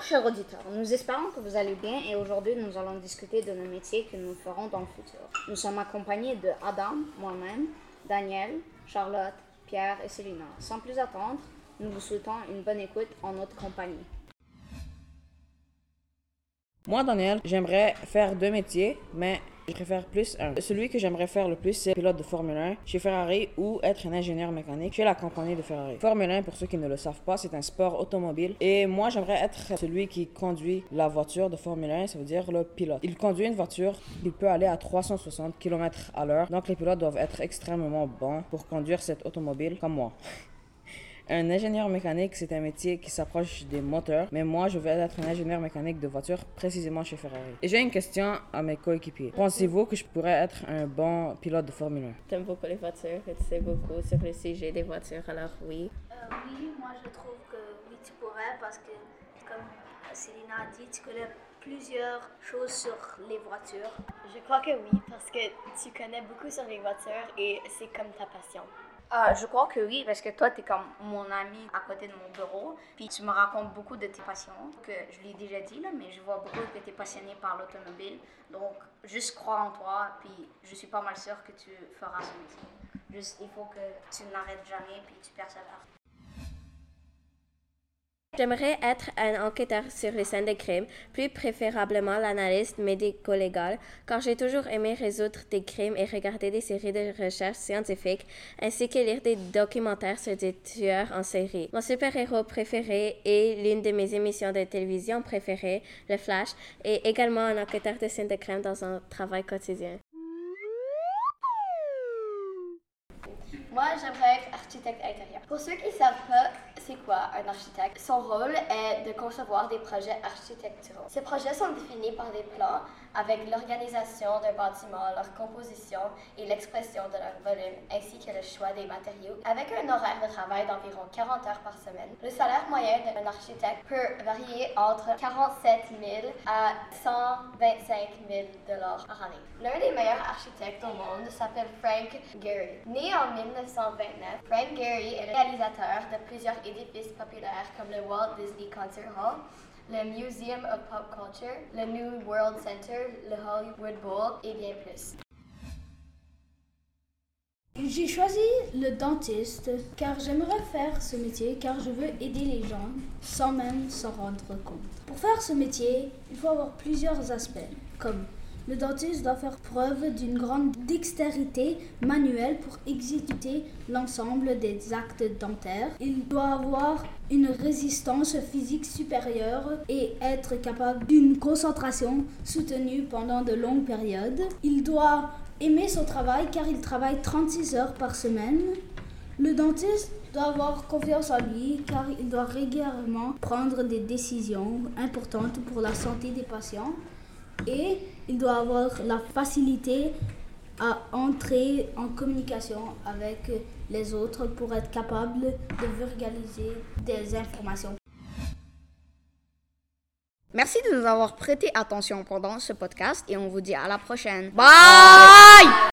chers auditeurs, nous espérons que vous allez bien et aujourd'hui nous allons discuter de nos métiers que nous ferons dans le futur. Nous sommes accompagnés de Adam, moi-même, Daniel, Charlotte, Pierre et Célina. Sans plus attendre, nous vous souhaitons une bonne écoute en notre compagnie. Moi, Daniel, j'aimerais faire deux métiers, mais je préfère plus un. Celui que j'aimerais faire le plus, c'est pilote de Formule 1 chez Ferrari ou être un ingénieur mécanique chez la compagnie de Ferrari. Formule 1, pour ceux qui ne le savent pas, c'est un sport automobile. Et moi, j'aimerais être celui qui conduit la voiture de Formule 1, ça veut dire le pilote. Il conduit une voiture, il peut aller à 360 km à l'heure. Donc, les pilotes doivent être extrêmement bons pour conduire cette automobile comme moi. Un ingénieur mécanique, c'est un métier qui s'approche des moteurs, mais moi, je veux être un ingénieur mécanique de voiture précisément chez Ferrari. Et j'ai une question à mes coéquipiers. Pensez-vous que je pourrais être un bon pilote de Formule 1 T'aimes beaucoup les voitures et tu sais beaucoup sur le sujet des voitures, alors oui. Euh, oui, moi je trouve que oui, tu pourrais parce que, comme Célina a dit, tu connais plusieurs choses sur les voitures. Je crois que oui, parce que tu connais beaucoup sur les voitures et c'est comme ta passion. Ah, je crois que oui, parce que toi, tu es comme mon ami à côté de mon bureau. Puis tu me racontes beaucoup de tes passions, que je l'ai déjà dit, là, mais je vois beaucoup que tu es passionné par l'automobile. Donc, juste crois en toi, puis je suis pas mal sûre que tu feras ce métier. Juste, il faut que tu n'arrêtes jamais, puis tu persévères. J'aimerais être un enquêteur sur les scènes de crime, plus préférablement l'analyste médico-légal, car j'ai toujours aimé résoudre des crimes et regarder des séries de recherche scientifiques, ainsi que lire des documentaires sur des tueurs en série. Mon super-héros préféré et l'une de mes émissions de télévision préférées, Le Flash, est également un enquêteur de scènes de crime dans un travail quotidien. Moi, j'aimerais être architecte intérieur. Pour ceux qui savent pas c'est quoi un architecte, son rôle est de concevoir des projets architecturaux. Ces projets sont définis par des plans avec l'organisation d'un bâtiment, leur composition et l'expression de leur volume, ainsi que le choix des matériaux, avec un horaire de travail d'environ 40 heures par semaine. Le salaire moyen d'un architecte peut varier entre 47 000 à 125 000 dollars par année. L'un des meilleurs architectes au monde s'appelle Frank Gehry. Né en 1929, Frank Gehry est le réalisateur de plusieurs édifices populaires comme le Walt Disney Concert Hall, le Museum of Pop Culture, le New World Center, le Hollywood Bowl et bien plus. J'ai choisi le dentiste car j'aimerais faire ce métier car je veux aider les gens sans même s'en rendre compte. Pour faire ce métier, il faut avoir plusieurs aspects comme le dentiste doit faire preuve d'une grande dextérité manuelle pour exécuter l'ensemble des actes dentaires. Il doit avoir une résistance physique supérieure et être capable d'une concentration soutenue pendant de longues périodes. Il doit aimer son travail car il travaille 36 heures par semaine. Le dentiste doit avoir confiance en lui car il doit régulièrement prendre des décisions importantes pour la santé des patients et il doit avoir la facilité à entrer en communication avec les autres pour être capable de vulgariser des informations. Merci de nous avoir prêté attention pendant ce podcast et on vous dit à la prochaine. Bye!